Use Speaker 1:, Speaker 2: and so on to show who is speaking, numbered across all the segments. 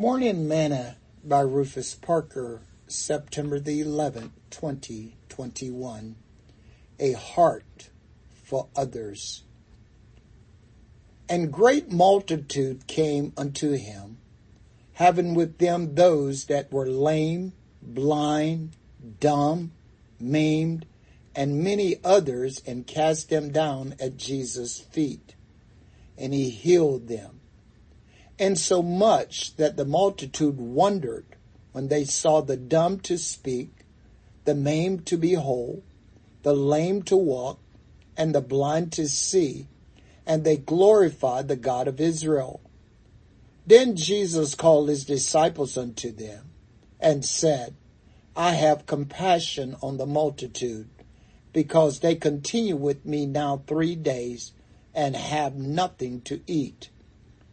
Speaker 1: Morning Manna by Rufus Parker, September the 11th, 2021. A heart for others. And great multitude came unto him, having with them those that were lame, blind, dumb, maimed, and many others, and cast them down at Jesus' feet. And he healed them and so much that the multitude wondered when they saw the dumb to speak, the maimed to be whole, the lame to walk, and the blind to see, and they glorified the God of Israel. Then Jesus called his disciples unto them and said, I have compassion on the multitude because they continue with me now three days and have nothing to eat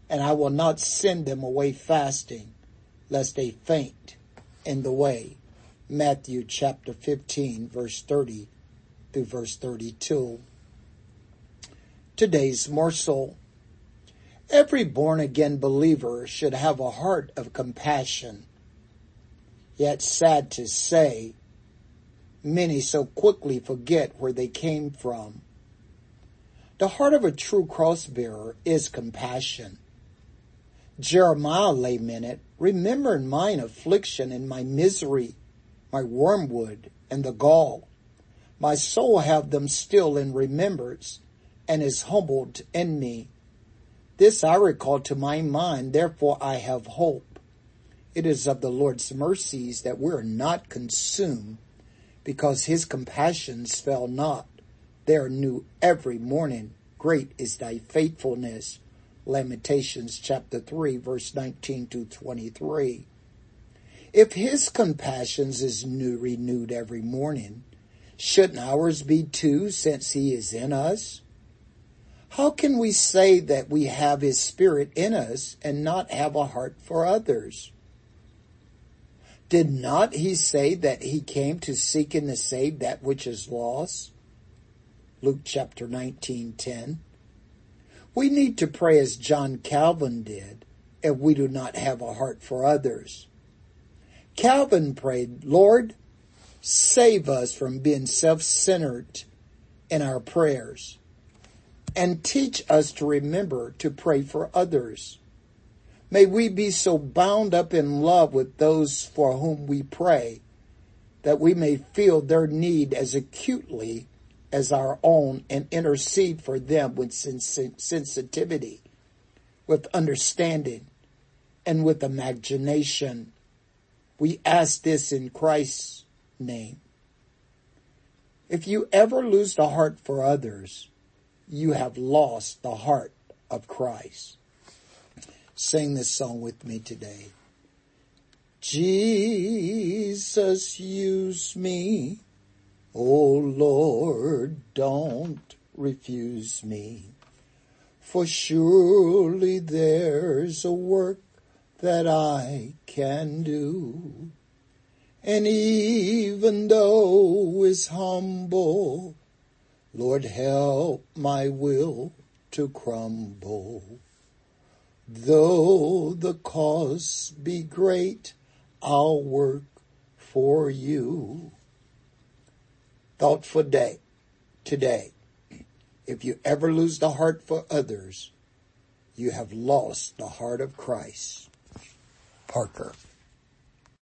Speaker 1: and I will not send them away fasting, lest they faint in the way. Matthew chapter 15 verse 30 through verse 32. Today's morsel. Every born again believer should have a heart of compassion. Yet sad to say, many so quickly forget where they came from. The heart of a true cross bearer is compassion. Jeremiah lamented, Remember mine affliction and my misery, my wormwood and the gall. My soul have them still in remembrance and is humbled in me. This I recall to my mind, therefore I have hope. It is of the Lord's mercies that we are not consumed because his compassions fail not. They are new every morning. Great is thy faithfulness. Lamentations chapter 3 verse 19 to 23. If his compassions is new, renewed every morning, shouldn't ours be too since he is in us? How can we say that we have his spirit in us and not have a heart for others? Did not he say that he came to seek and to save that which is lost? Luke chapter 19, 10. We need to pray as John Calvin did if we do not have a heart for others. Calvin prayed, Lord, save us from being self-centered in our prayers and teach us to remember to pray for others. May we be so bound up in love with those for whom we pray that we may feel their need as acutely as our own and intercede for them with sensitivity, with understanding, and with imagination. We ask this in Christ's name. If you ever lose the heart for others, you have lost the heart of Christ. Sing this song with me today. Jesus, use me Oh Lord, don't refuse me, for surely there's a work that I can do. And even though it's humble, Lord help my will to crumble. Though the cost be great, I'll work for you thoughtful day today. If you ever lose the heart for others, you have lost the heart of Christ. Parker.